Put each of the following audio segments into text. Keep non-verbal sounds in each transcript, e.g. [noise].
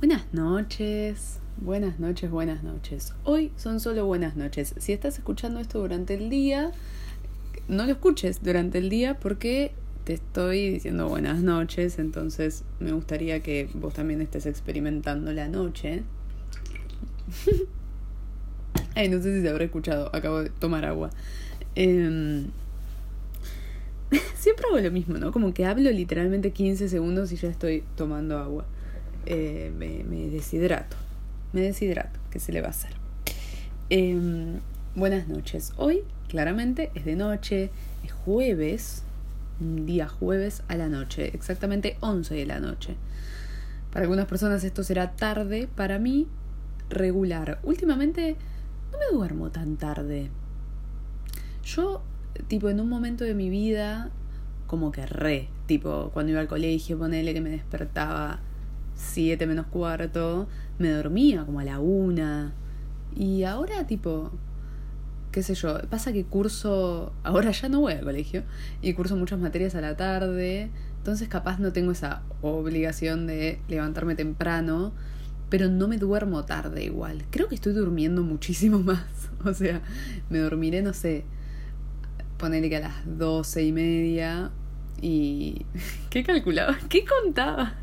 Buenas noches, buenas noches, buenas noches. Hoy son solo buenas noches. Si estás escuchando esto durante el día, no lo escuches durante el día porque te estoy diciendo buenas noches, entonces me gustaría que vos también estés experimentando la noche. [laughs] Ay, no sé si se habrá escuchado, acabo de tomar agua. Em, [laughs] siempre hago lo mismo, ¿no? Como que hablo literalmente 15 segundos y ya estoy tomando agua. Eh, me, deshidrato. Me deshidrato, ¿qué se le va a hacer? Em, buenas noches. Hoy, claramente, es de noche, es jueves, un día jueves a la noche, exactamente 11 de la noche. Para algunas personas esto será tarde, para mí, regular. Últimamente no me duermo tan tarde. Yo, tipo, en un momento de mi vida, como que re, tipo, cuando iba al colegio, ponele que me despertaba 7 menos cuarto, me dormía como a la una. Y ahora, tipo, qué sé yo, pasa que curso, [laughs] ahora ya no voy al colegio, y curso muchas materias a la tarde, entonces capaz no tengo esa obligación de levantarme temprano, pero no me duermo tarde igual. Creo que estoy durmiendo [laughs] muchísimo más. O sea, me dormiré, no sé, ponerle que a las doce y media. Y. [laughs] ¿Qué calculaba? ¿Qué contaba?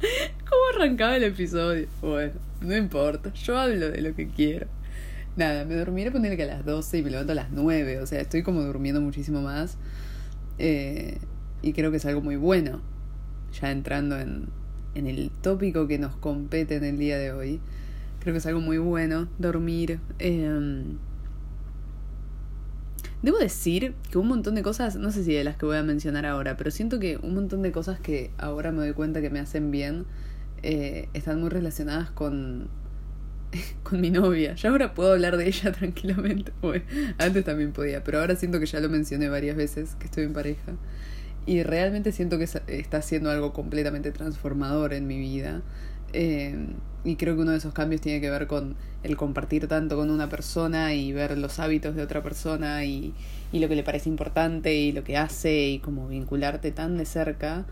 ¿Cómo arrancaba el episodio? Bueno, no importa, yo hablo de lo que quiero. Nada, me dormiré poner que a las 12 y me levanto a las 9, o sea, estoy como durmiendo muchísimo más. Eh, y creo que es algo muy bueno. Ya entrando en, en el tópico que nos compete en el día de hoy, creo que es algo muy bueno dormir. Eh, Debo decir que un montón de cosas, no sé si de las que voy a mencionar ahora, pero siento que un montón de cosas que ahora me doy cuenta que me hacen bien eh, están muy relacionadas con, [laughs] con mi novia. Ya ahora puedo hablar de ella [laughs] tranquilamente. Bueno, antes también podía, pero ahora siento que ya lo mencioné varias veces, que estoy en pareja. Y realmente siento que está haciendo algo completamente transformador en mi vida. Eh, y creo que uno de esos cambios tiene que ver con el compartir tanto con una persona y ver los hábitos de otra persona y, y lo que le parece importante y lo que hace y como vincularte tan de cerca,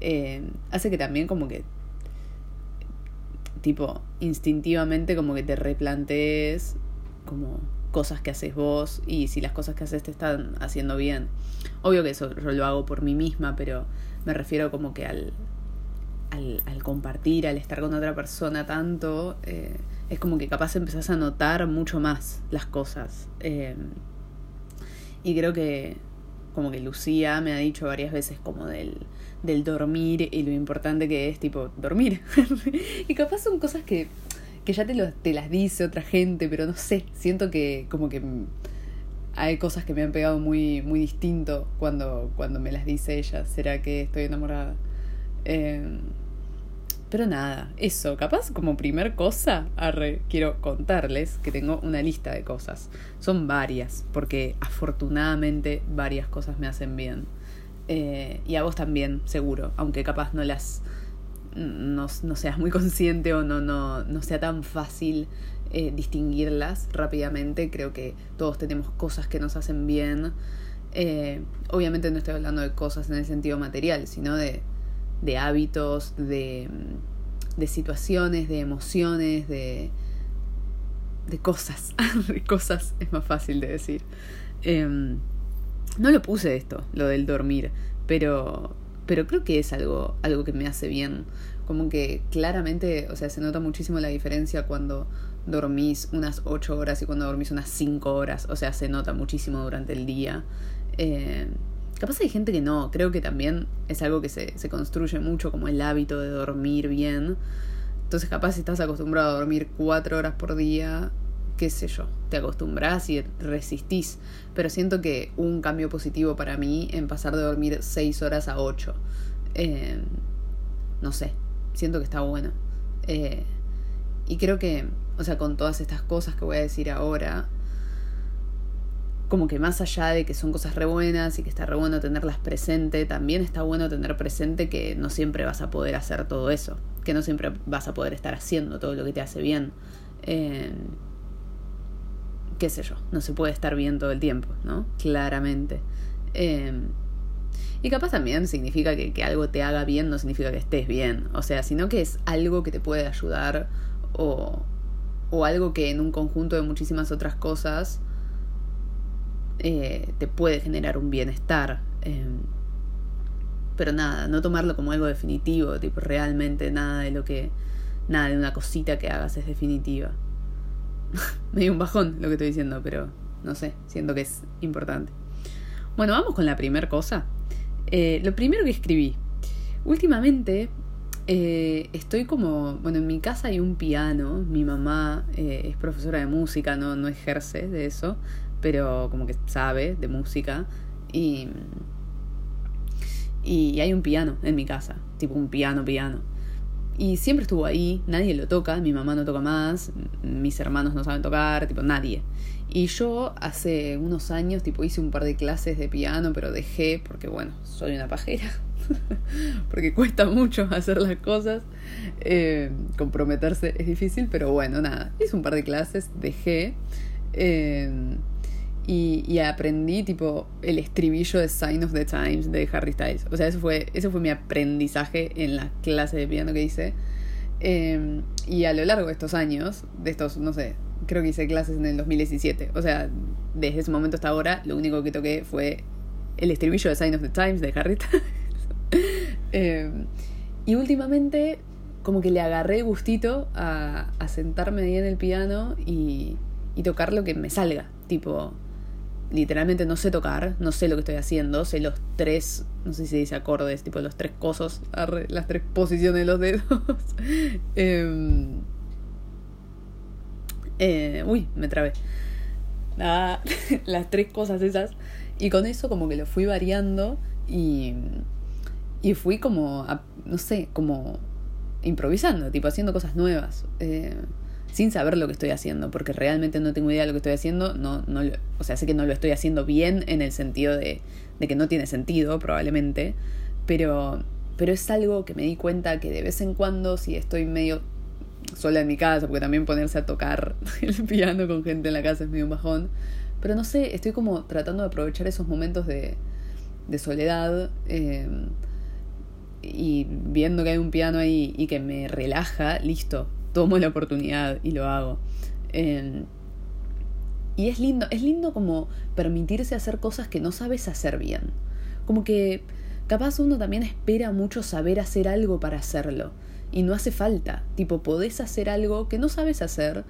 eh, hace que también como que tipo instintivamente como que te replantees como cosas que haces vos y si las cosas que haces te están haciendo bien. Obvio que eso yo lo hago por mí misma, pero me refiero como que al, al, al compartir, al estar con otra persona tanto, eh, es como que capaz empezás a notar mucho más las cosas. Eh, y creo que como que Lucía me ha dicho varias veces como del, del dormir y lo importante que es tipo dormir. [laughs] y capaz son cosas que, que ya te, lo, te las dice otra gente, pero no sé, siento que como que hay cosas que me han pegado muy, muy distinto cuando, cuando me las dice ella. ¿Será que estoy enamorada? Eh, pero nada, eso, capaz como primer cosa, quiero contarles que tengo una lista de cosas. Son varias, porque afortunadamente varias cosas me hacen bien. Eh, y a vos también, seguro, aunque capaz no las. no, no seas muy consciente o no, no, no sea tan fácil eh, distinguirlas rápidamente. Creo que todos tenemos cosas que nos hacen bien. Obviamente no estoy hablando de cosas en el sentido material, sino de de hábitos, de, de situaciones, de emociones, de, de cosas. [laughs] de cosas es más fácil de decir. Em, no lo puse esto, lo del dormir, pero, pero creo que es algo, algo que me hace bien. Como que claramente, o sea, se nota muchísimo la diferencia cuando dormís unas 8 horas y cuando dormís unas 5 horas. O sea, se nota muchísimo durante el día. Eh, Capaz hay gente que no, creo que también es algo que se, se construye mucho como el hábito de dormir bien. Entonces capaz estás acostumbrado a dormir cuatro horas por día, qué sé yo, te acostumbras y resistís. Pero siento que un cambio positivo para mí en pasar de dormir seis horas a ocho. Eh, no sé, siento que está bueno. Eh, y creo que, o sea, con todas estas cosas que voy a decir ahora, como que más allá de que son cosas re buenas y que está re bueno tenerlas presente, también está bueno tener presente que no siempre vas a poder hacer todo eso, que no siempre vas a poder estar haciendo todo lo que te hace bien. Eh, qué sé yo, no se puede estar bien todo el tiempo, ¿no? Claramente. Eh, y capaz también significa que, que, algo te haga bien, no significa que estés bien. O sea, sino que es algo que te puede ayudar o, o algo que en un conjunto de muchísimas otras cosas eh, te puede generar un bienestar. Em, pero nada, no tomarlo como algo definitivo, tipo realmente nada de lo que, nada de una cosita que hagas es definitiva. [laughs] Me dio un bajón lo que estoy diciendo, pero no sé, siento que es importante. Bueno, vamos con la primera cosa. Eh, lo primero que escribí. Últimamente eh, estoy como, bueno, en mi casa hay un piano, mi mamá es profesora de música, no, no ejerce de eso, pero como que sabe de música y, y hay un piano en mi casa, tipo un piano, piano. Y siempre estuvo ahí, nadie lo toca, mi mamá no toca más, mis hermanos no saben tocar, tipo nadie. Y yo hace unos años, tipo, hice un par de clases de piano, pero dejé porque, bueno, soy una pajera. [laughs] porque cuesta mucho hacer las cosas. Eh, comprometerse es difícil, pero bueno, nada. Hice un par de clases, dejé. Eh, y, aprendí tipo el estribillo de Sign of the Times de Harry Styles. O sea, eso fue, eso fue mi aprendizaje en la clase de piano que hice. Eh, y a lo largo de estos años, de estos, no sé, creo que hice clases en el 2017. O sea, desde ese momento hasta ahora, lo único que toqué fue el estribillo de Sign of the Times de Harry Styles. [laughs] Em, y últimamente como que le agarré gustito a, a sentarme ahí en el piano y, y, tocar lo que me salga. Tipo, literalmente no sé tocar, no sé lo que estoy haciendo, sé los tres, no sé si se dice acordes, tipo los tres cosos, las tres posiciones de los dedos. [laughs] Em, eh, uy, me trabé. Ah, [laughs] las tres cosas esas. Y con eso como que lo fui variando y y fui como, no sé, como improvisando, tipo haciendo cosas nuevas, eh, sin saber lo que estoy haciendo, porque realmente no tengo idea de lo que estoy haciendo, no, no, o sea, sé que no lo estoy haciendo bien en el sentido de, de que no tiene sentido, probablemente, pero, pero es algo que me di cuenta que de vez en cuando, si estoy medio sola en mi casa, porque también ponerse a tocar [laughs] el piano con gente en la casa es medio un bajón, pero no sé, estoy como tratando de aprovechar esos momentos de, de soledad. Eh, y viendo que hay un piano ahí y que me relaja, listo, tomo la oportunidad y lo hago. Em, y es lindo, es lindo como permitirse hacer cosas que no sabes hacer bien. Como que capaz uno también espera mucho saber hacer algo para hacerlo. Y no hace falta. Tipo, podés hacer algo que no sabes hacer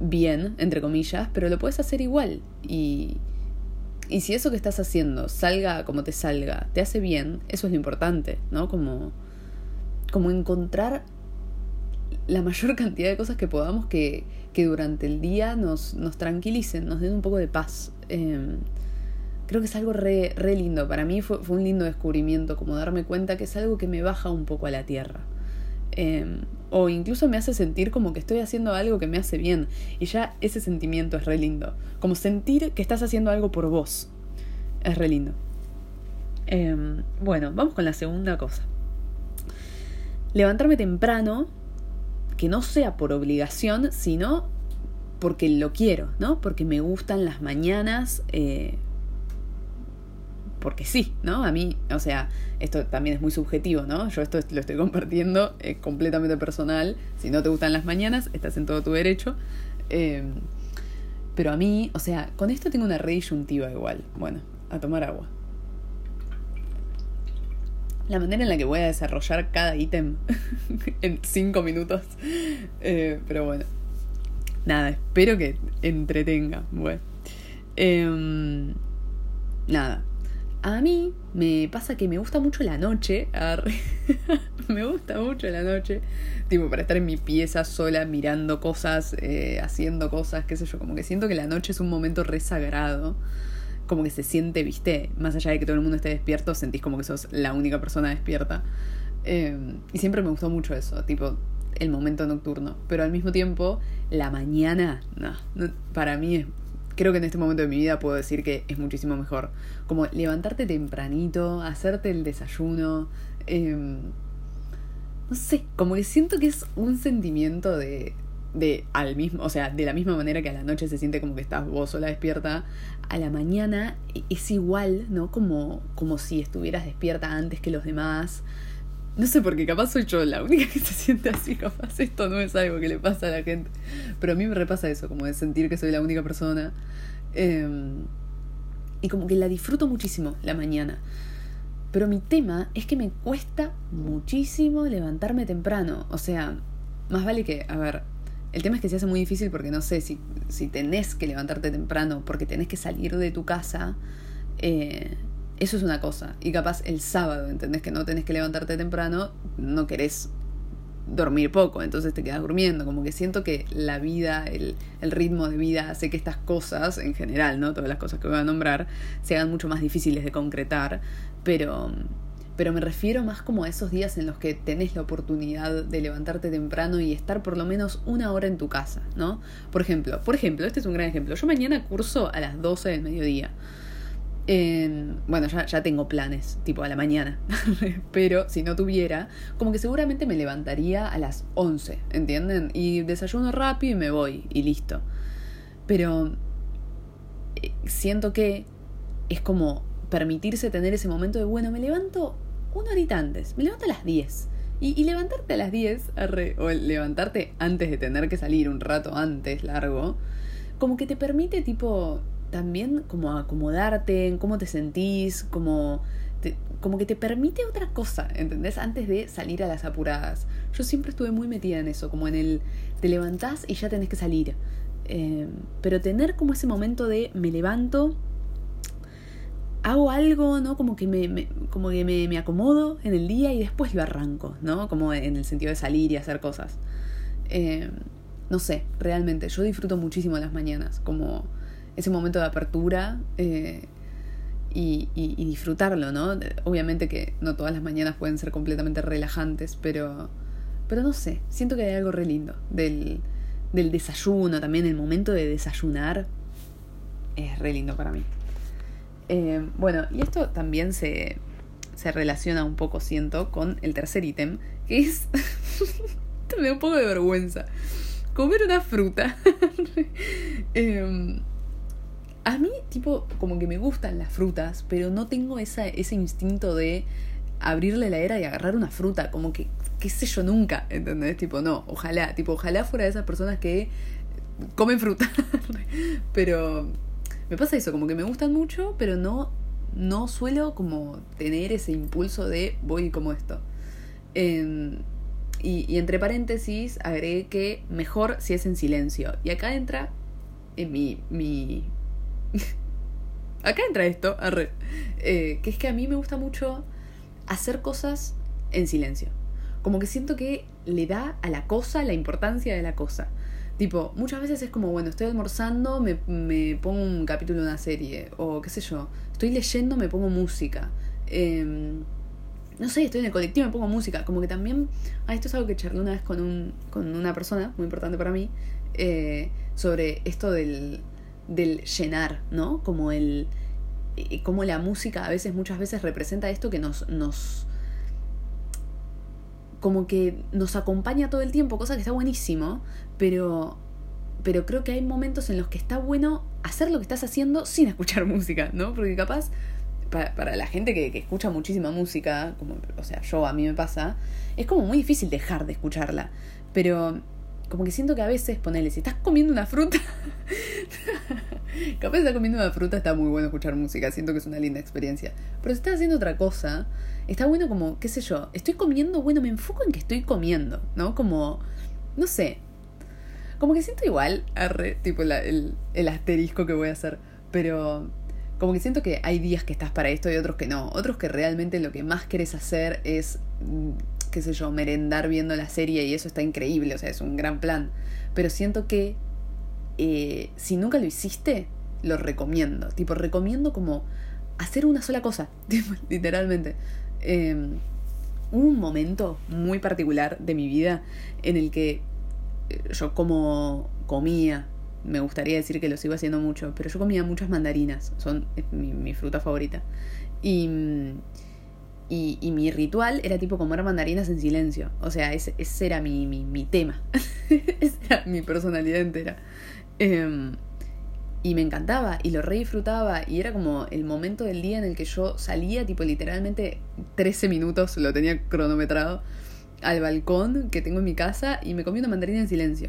bien, entre comillas, pero lo puedes hacer igual. Y, y si eso que estás haciendo salga como te salga, te hace bien, eso es lo importante, ¿no? Como, como encontrar la mayor [laughs] cantidad de cosas que podamos que, que durante el día nos, nos tranquilicen, nos den un poco de paz. Em, creo que es algo re, re lindo. Para mí fue, fue, un lindo descubrimiento, como darme cuenta que es algo que me baja un poco a la tierra. Em, o incluso me hace sentir como que estoy haciendo algo que me hace bien. Y ya ese sentimiento es re lindo. Como sentir que estás haciendo algo por vos. Es re lindo. Em, bueno, vamos con la segunda cosa. Levantarme temprano, que no sea por obligación, sino porque lo quiero, ¿no? Porque me gustan las mañanas. Eh, porque sí, ¿no? A mí, o sea, esto también es muy subjetivo, ¿no? Yo esto lo estoy compartiendo, es completamente personal. Si no te gustan las mañanas, estás en todo tu derecho. Em, pero a mí, o sea, con esto tengo una reyuntiva igual. Bueno, a tomar agua. La manera en la que voy a desarrollar cada ítem [laughs] en cinco minutos. Eh, pero bueno. Nada, espero que entretenga. Bueno. Em, nada, a mí me pasa que me gusta mucho la noche. [laughs] me gusta mucho la noche. Tipo, para estar en mi pieza sola, mirando cosas, eh, haciendo cosas, qué sé yo. Como que siento que la noche es un momento resagrado. Como que se siente, viste, más allá de que todo el mundo esté despierto, sentís como que sos la única persona despierta. Em, y siempre me gustó mucho eso, tipo, el momento nocturno. Pero al mismo tiempo, la mañana, no para mí es creo que en este momento de mi vida puedo decir que es muchísimo mejor. Como levantarte tempranito, hacerte el desayuno. Em, no sé, como que siento que es un sentimiento de, de al mismo, o sea, de la misma manera que a la noche se siente como que estás vos sola despierta, a la mañana es igual, ¿no? Como, como si estuvieras despierta antes que los demás. No sé, porque capaz soy yo la única que se siente así, capaz esto no es algo que le pasa a la gente. Pero a mí me repasa eso, como de sentir que soy la única persona. Em, y como que la disfruto muchísimo la mañana. Pero mi tema es que me cuesta muchísimo levantarme temprano. O sea, más vale que, a ver, el tema es que se hace muy difícil porque no sé si, si tenés que levantarte temprano porque tenés que salir de tu casa. Eh, eso es una cosa. Y capaz el sábado, ¿entendés? Que no tenés que levantarte temprano, no querés dormir poco, entonces te quedas durmiendo. Como que siento que la vida, el, el, ritmo de vida hace que estas cosas, en general, ¿no? Todas las cosas que voy a nombrar, se hagan mucho más difíciles de concretar. Pero pero me refiero más como a esos días en los que tenés la oportunidad de levantarte temprano y estar por lo menos una hora en tu casa, ¿no? Por ejemplo, por ejemplo, este es un gran ejemplo. Yo mañana curso a las 12 del mediodía. bueno, ya, ya tengo planes, tipo a la mañana. [laughs] Pero si no tuviera, como que seguramente me levantaría a las 11, ¿entienden? Y desayuno rápido y me voy y listo. Pero eh, siento que es como permitirse tener ese momento de, bueno, me levanto una horita antes, me levanto a las 10. Y, levantarte a las 10, o levantarte antes de tener que salir un rato antes, largo, como que te permite tipo también como acomodarte en cómo te sentís, como, como que te permite otra cosa, ¿entendés? Antes de salir a las apuradas. Yo siempre estuve muy metida en eso, como en el te levantás y ya tenés que salir. Eh, pero tener como ese momento de me levanto hago algo, ¿no? Como que me, como que me, acomodo en el día y después lo arranco, ¿no? Como en el sentido de salir y hacer cosas. Eh, no sé, realmente, yo disfruto muchísimo las mañanas, como ese momento de apertura eh, y, y, disfrutarlo, ¿no? Obviamente que no todas las mañanas pueden ser completamente relajantes, pero, pero no sé, siento que hay algo re lindo del, del desayuno, también el momento de desayunar es re lindo para mí. Eh, bueno, y esto también se, se relaciona un poco, siento, con el tercer ítem, que es... [laughs] me da un poco de vergüenza. Comer una fruta. [laughs] Em, a mí, tipo, como que me gustan las frutas, pero no tengo ese instinto de abrir la heladera y agarrar una fruta. Como que, qué sé yo, nunca, ¿entendés? Tipo, no, ojalá, tipo, ojalá fuera de esas personas que comen fruta. [laughs] pero me pasa eso, como que me gustan mucho, pero no, no suelo como tener ese impulso de voy como esto. Em, y, entre paréntesis agregué que mejor si es en silencio. Y acá entra en mi... mi [laughs] acá entra esto, arre, eh, que es que a mí me gusta mucho hacer cosas en silencio. Como que siento que le da a la cosa la importancia de la cosa. Tipo, muchas veces es como, bueno, estoy almorzando, me, me pongo un capítulo de una serie, o qué sé yo, estoy leyendo, me pongo música. Em, no sé, estoy en el colectivo, me pongo música. Como que también, ah, esto es algo que charlé una vez con, un, con una persona, muy importante para mí, eh, sobre esto del, del llenar, ¿no? Como el... Eh, como la música a veces, muchas veces representa esto que nos, nos como que nos acompaña todo el tiempo, cosa que está buenísimo, pero, pero creo que hay momentos en los que está bueno hacer lo que estás haciendo sin escuchar [laughs] música, ¿no? Porque capaz, para, la gente que, escucha muchísima música, como, o sea, yo a mí me pasa, es como muy difícil dejar de escucharla, pero como que siento que a veces, ponele, si estás comiendo una fruta, [laughs] capaz estar comiendo una fruta está muy bueno escuchar música, siento que es una linda experiencia, pero si estás haciendo otra cosa, está bueno como, qué sé yo, estoy comiendo, bueno, me enfoco en que estoy comiendo, ¿no? Como, no sé, como que siento igual, tipo el, el asterisco que voy a hacer, pero como que siento que hay días que estás para esto y otros que no, otros que realmente lo que más querés hacer es, mm, qué sé yo, merendar viendo la serie y eso está increíble, o sea, es un gran plan, pero siento que eh, si nunca lo hiciste, lo recomiendo, tipo, recomiendo como hacer una sola cosa, [laughs] literalmente. Em, un momento muy particular de mi vida en el que eh, yo como comía, me gustaría decir que lo sigo haciendo mucho, pero yo comía muchas mandarinas, son mi, fruta favorita. Y, Y, mi ritual era tipo comer mandarinas en silencio. O sea, ese, ese era mi, mi, mi tema. [laughs] esa era mi personalidad entera. Eh, y me encantaba y lo re disfrutaba y era como el momento del día en el que yo salía, tipo literalmente 13 minutos, lo tenía cronometrado, al balcón que tengo en mi casa y me comí una mandarina en silencio.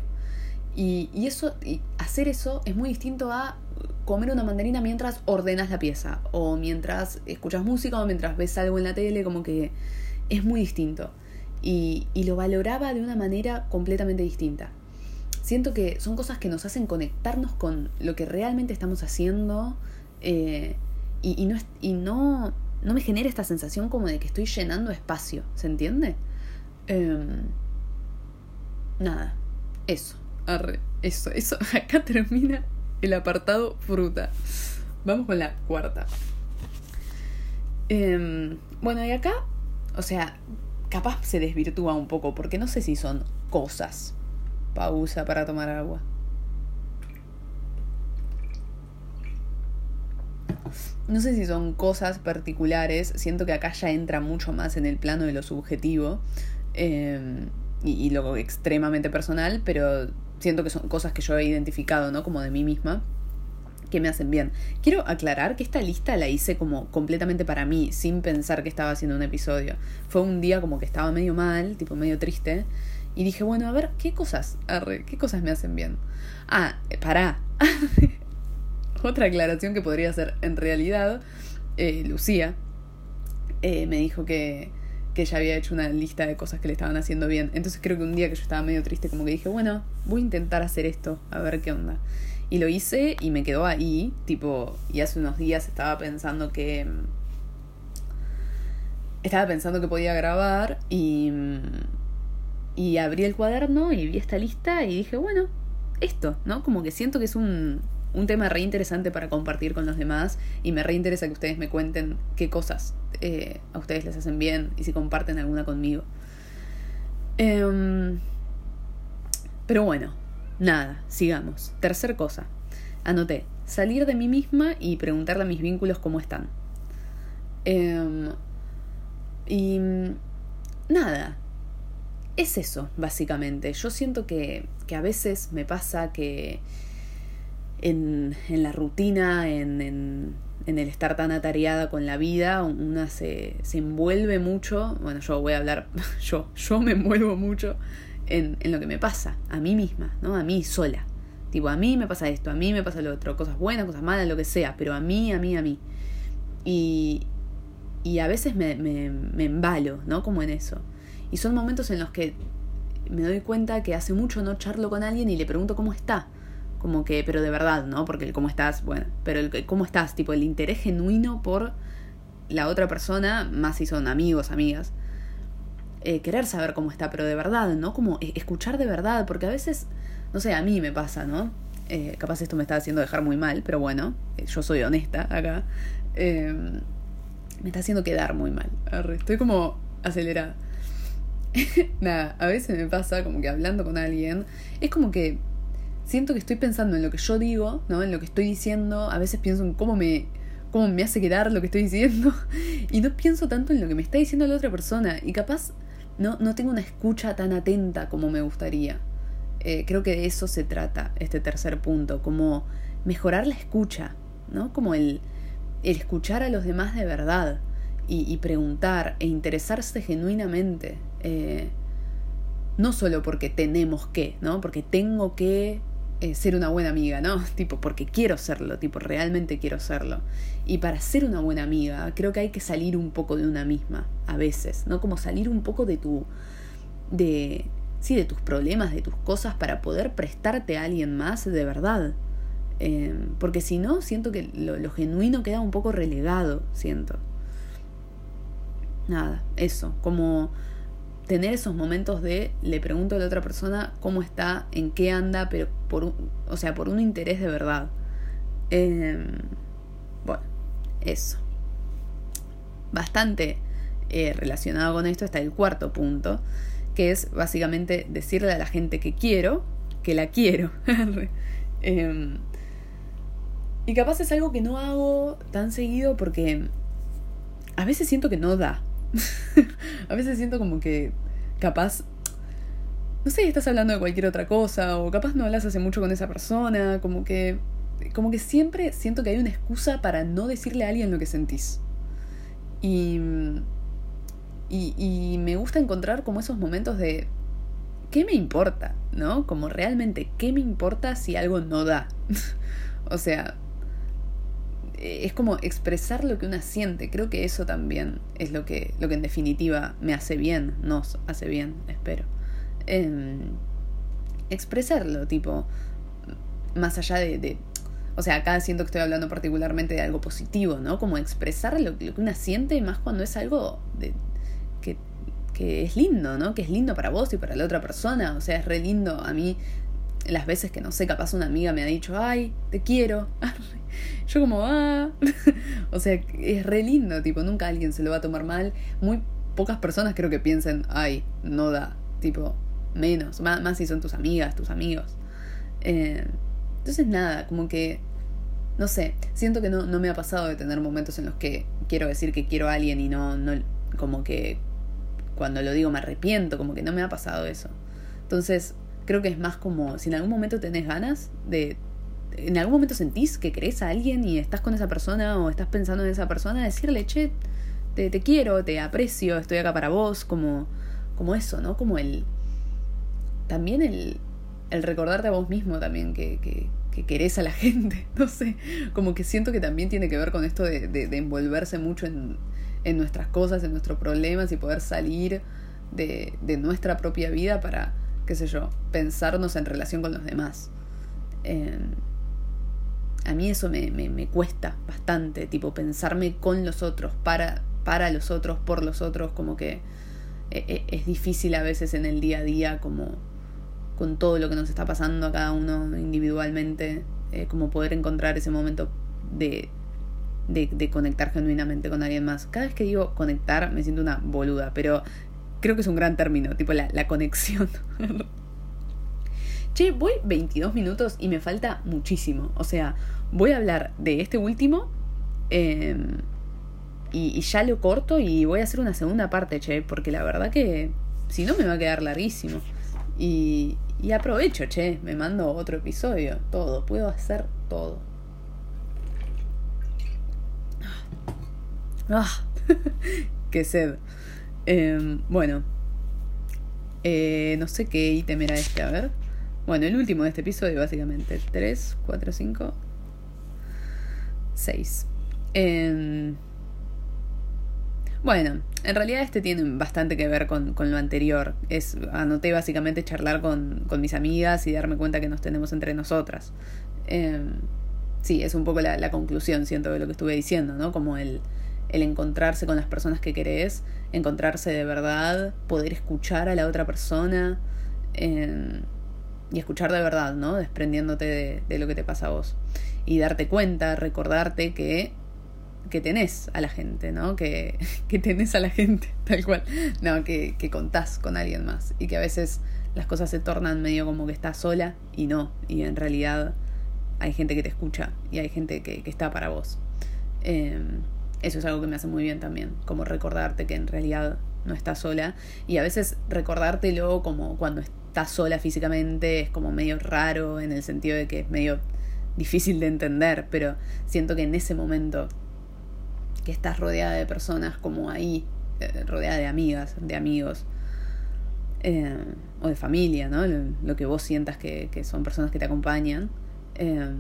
Y, y eso, hacer eso es muy distinto a comer una mandarina mientras ordenas la pieza o mientras escuchas música o mientras ves algo en la tele, como que es muy distinto. Y, y lo valoraba de una manera completamente distinta siento que son cosas que nos hacen conectarnos con lo que realmente estamos haciendo eh, y, no, y no, no me genera esta sensación como de que estoy llenando espacio, ¿se entiende? Eh, nada, eso, arre, eso, eso, [laughs] acá termina el apartado fruta. Vamos con la cuarta. Eh, bueno, y acá, o sea, capaz se desvirtúa un poco, porque no sé si son cosas, pausa para tomar agua. No sé si son cosas particulares, siento que acá ya entra mucho más en el plano de lo subjetivo eh, y, y, lo extremadamente personal, pero siento que son cosas que yo he identificado, ¿no? Como de mí misma, que me hacen bien. Quiero aclarar que esta lista la hice como completamente para mí, sin pensar que estaba haciendo un episodio. Fue un día como que estaba medio mal, tipo medio triste, y dije, bueno, a ver, ¿qué cosas? Arre, ¿qué cosas me hacen bien? Ah, eh, pará. [laughs] Otra aclaración que podría ser, en realidad, eh, Lucía eh, me dijo que, que ella había hecho una lista de cosas que le estaban haciendo bien. Entonces creo que un día que yo estaba medio triste, como que dije, bueno, voy a intentar hacer esto, a ver qué onda. Y lo hice y me quedó ahí, tipo, y hace unos días estaba pensando que... Estaba pensando que podía grabar y y abrí el cuaderno y vi esta lista y dije, bueno, esto, ¿no? Como que siento que es un, un tema re interesante para compartir con los demás y me re interesa que ustedes me cuenten qué cosas eh, a ustedes les hacen bien y si comparten alguna conmigo. Eh, pero bueno, nada, sigamos. Tercer cosa. Anoté, salir de mí misma y preguntarle a mis vínculos cómo están. Eh, y nada, es eso, básicamente. Yo siento que, que a veces me pasa que en, en la rutina, en, en, en, el estar tan atareada con la vida, una se, se envuelve mucho, bueno, yo voy a hablar, [laughs] yo, yo me envuelvo mucho en, en lo que me pasa, a mí misma, ¿no? A mí sola. Tipo, a mí me pasa esto, a mí me pasa lo otro, cosas buenas, cosas malas, lo que sea, pero a mí, a mí, a mí. Y, y a veces me, me, me embalo, ¿no? Como en eso. Y son momentos en los que me doy cuenta que hace mucho no charlo con alguien y le pregunto cómo está. Como que, pero de verdad, ¿no? Porque el cómo estás, bueno, pero el cómo estás, tipo el interés genuino por la otra persona, más si son amigos, amigas. Eh, querer saber cómo está, pero de verdad, ¿no? Como escuchar de verdad, porque a veces, no sé, a mí me pasa, ¿no? Eh, capaz esto me está haciendo dejar muy mal, pero bueno, eh, yo soy honesta acá. me está haciendo quedar muy mal. Estoy como acelerada. [laughs] Nada, a veces me pasa como que hablando con alguien, es como que siento que estoy pensando en lo que yo digo, ¿no? En lo que estoy diciendo, a veces pienso en cómo me cómo me hace quedar lo que estoy diciendo [laughs] y no pienso tanto en lo que me está diciendo la otra persona y capaz no, no tengo una escucha tan atenta como me gustaría. Eh, creo que de eso se trata este tercer punto, como mejorar la escucha, ¿no? Como el, el escuchar a los demás de verdad y, y preguntar e interesarse genuinamente eh, no solo porque tenemos que, ¿no? Porque tengo que eh, ser una buena amiga, ¿no? [laughs] Tipo, porque quiero serlo, tipo, realmente quiero serlo. Y para ser una buena amiga, creo que hay que salir un poco de una misma, a veces, ¿no? Como salir un poco de tu. de. sí, de tus problemas, de tus cosas, para poder prestarte a alguien más de verdad. Eh, porque si no, siento que lo, lo genuino queda un poco relegado, siento. Nada, eso, como tener esos momentos de le pregunto a la otra persona cómo está, en qué anda, pero por un, o sea, por un interés de verdad. Eh, bueno, eso. Bastante eh, relacionado con esto está el cuarto punto, que es básicamente decirle a la gente que quiero, que la quiero. [laughs] eh, y capaz es algo que no hago tan seguido porque a veces siento que no da [laughs] a veces siento como que capaz, no sé, estás hablando de cualquier otra cosa, o capaz no hablas hace mucho con esa persona, como que, como que siempre siento que hay una excusa para no decirle a alguien lo que sentís. Y, y, y me gusta encontrar como esos momentos de, ¿qué me importa? ¿No? Como realmente, ¿qué me importa si algo no da? [laughs] o sea, es como expresar lo que una siente. Creo que eso también es lo que, lo que en definitiva me hace bien, nos hace bien, espero. Em, expresarlo, tipo, más allá de, O sea, acá siento que estoy hablando particularmente de algo positivo, ¿no? Como expresar lo, que una siente, más cuando es algo de, que, que es lindo, ¿no? Que es lindo para vos y para la otra persona. O sea, es re lindo. A mí, las veces que no sé, capaz una amiga me ha dicho, ay, te quiero. [laughs] Yo como, ah, [laughs] o sea, es re lindo, tipo, nunca alguien se lo va a tomar mal. Muy pocas personas creo que piensen, ay, no da, tipo, menos, más, más si son tus amigas, tus amigos. Eh, entonces nada, como que, no sé, siento que no, no me ha pasado de tener momentos en los que quiero decir que quiero a alguien y no, no, como que cuando lo digo me arrepiento, como que no me ha pasado eso. Entonces, creo que es más como si en algún momento tenés ganas de en algún momento sentís que querés a alguien y estás con esa persona o estás pensando en esa persona, decirle, che, te, te quiero, te aprecio, estoy acá para vos, como, como eso, ¿no? Como el... También el, el recordarte a vos mismo también que, que, que, querés a la [laughs] gente, no sé, como que siento que también tiene que ver con esto de, de, de envolverse mucho en, en nuestras cosas, en nuestros problemas y poder salir de, de nuestra propia vida para, qué sé yo, pensarnos en relación con los demás. Eh, a mí eso me, me, cuesta bastante, tipo pensarme con los otros, para, para los otros, por los otros, como que e, e, es difícil a veces en el día a día, como con todo lo que nos está pasando a cada uno individualmente, eh, como poder encontrar ese momento de, de, de, conectar genuinamente con alguien más. Cada vez que digo conectar me siento una boluda, pero creo que es un gran término, tipo la, la conexión. che, voy 22 minutos y me falta muchísimo. O sea, voy a hablar de este último. Em, y, ya lo corto y voy a hacer una segunda parte, che, porque la verdad que si no me va a quedar larguísimo. Y, y aprovecho, che, me mando otro episodio, todo, puedo hacer todo. Ah, [laughs] qué sed. Em, bueno, eh, no sé qué ítem era este, a ver. Bueno, el último de este episodio, básicamente. 3, 4, 5, 6. bueno, en realidad este tiene bastante que ver con, con lo anterior. Es, anoté básicamente charlar con, con, mis amigas y darme cuenta que nos tenemos entre nosotras. Eh, sí, es un poco la, la, conclusión, siento, de lo que estuve diciendo, ¿no? Como el, el encontrarse con las personas que querés, encontrarse de verdad, poder escuchar a la otra persona. Eh, y escuchar de verdad, ¿no? Desprendiéndote de, lo que te pasa a vos. Y darte cuenta, recordarte que, que tenés a la gente, ¿no? Que, [laughs] que tenés a la gente, [laughs] tal cual. No, que, que contás con alguien más. Y que a veces las cosas se tornan medio como que estás sola y no. Y en realidad hay gente que te escucha y hay gente que, que está para vos. Eh, eso es algo que me hace muy bien también, como recordarte que en realidad no estás sola y a veces recordártelo como cuando estás sola físicamente es como medio raro en el sentido de que es medio difícil de entender, pero siento que en ese momento que estás rodeada de personas como ahí, eh, rodeada de amigas, de amigos, eh, o de familia, ¿no? Lo, que vos sientas que, que, son personas que te acompañan, eh,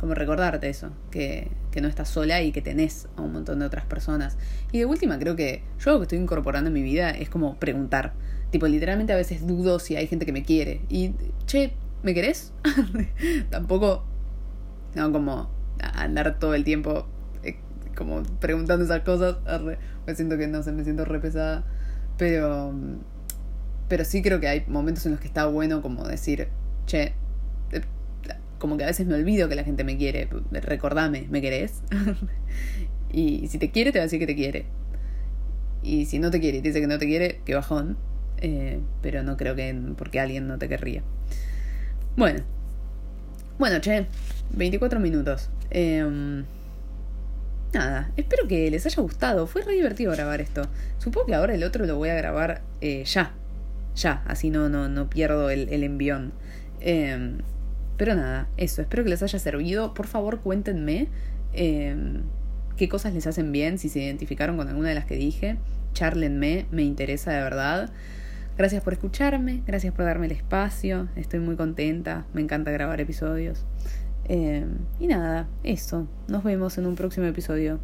como recordarte eso, que, que no estás sola y que tenés a un montón de otras personas. Y de última, creo que yo lo que estoy incorporando en mi vida es como preguntar. Tipo, literalmente a veces dudo si hay gente que me quiere. Y, che, ¿me querés? [laughs] Tampoco, no, como andar todo el tiempo eh, como preguntando esas cosas. Me siento que no sé, me siento re pesada. Pero, pero sí creo que hay momentos en los que está bueno como decir, che, como que a veces me olvido que la gente me quiere. Recordame, ¿me querés? [laughs] y si te quiere, te va a decir que te quiere. Y si no te quiere y te dice que no te quiere, qué bajón. Eh, pero no creo que porque alguien no te querría. Bueno. Bueno, che, 24 minutos. Eh, nada, espero que les haya gustado. Fue re divertido grabar esto. Supongo que ahora el otro lo voy a grabar eh, ya. Ya, así no, no, no pierdo el, el envión. Em, pero nada, eso, espero que les haya servido. Por favor, cuéntenme em, qué cosas les hacen bien, si se identificaron con alguna de las que dije. Charlenme, me interesa de verdad. Gracias por escucharme, gracias por darme el espacio, estoy muy contenta, me encanta grabar episodios. Em, y nada, eso, nos vemos en un próximo episodio.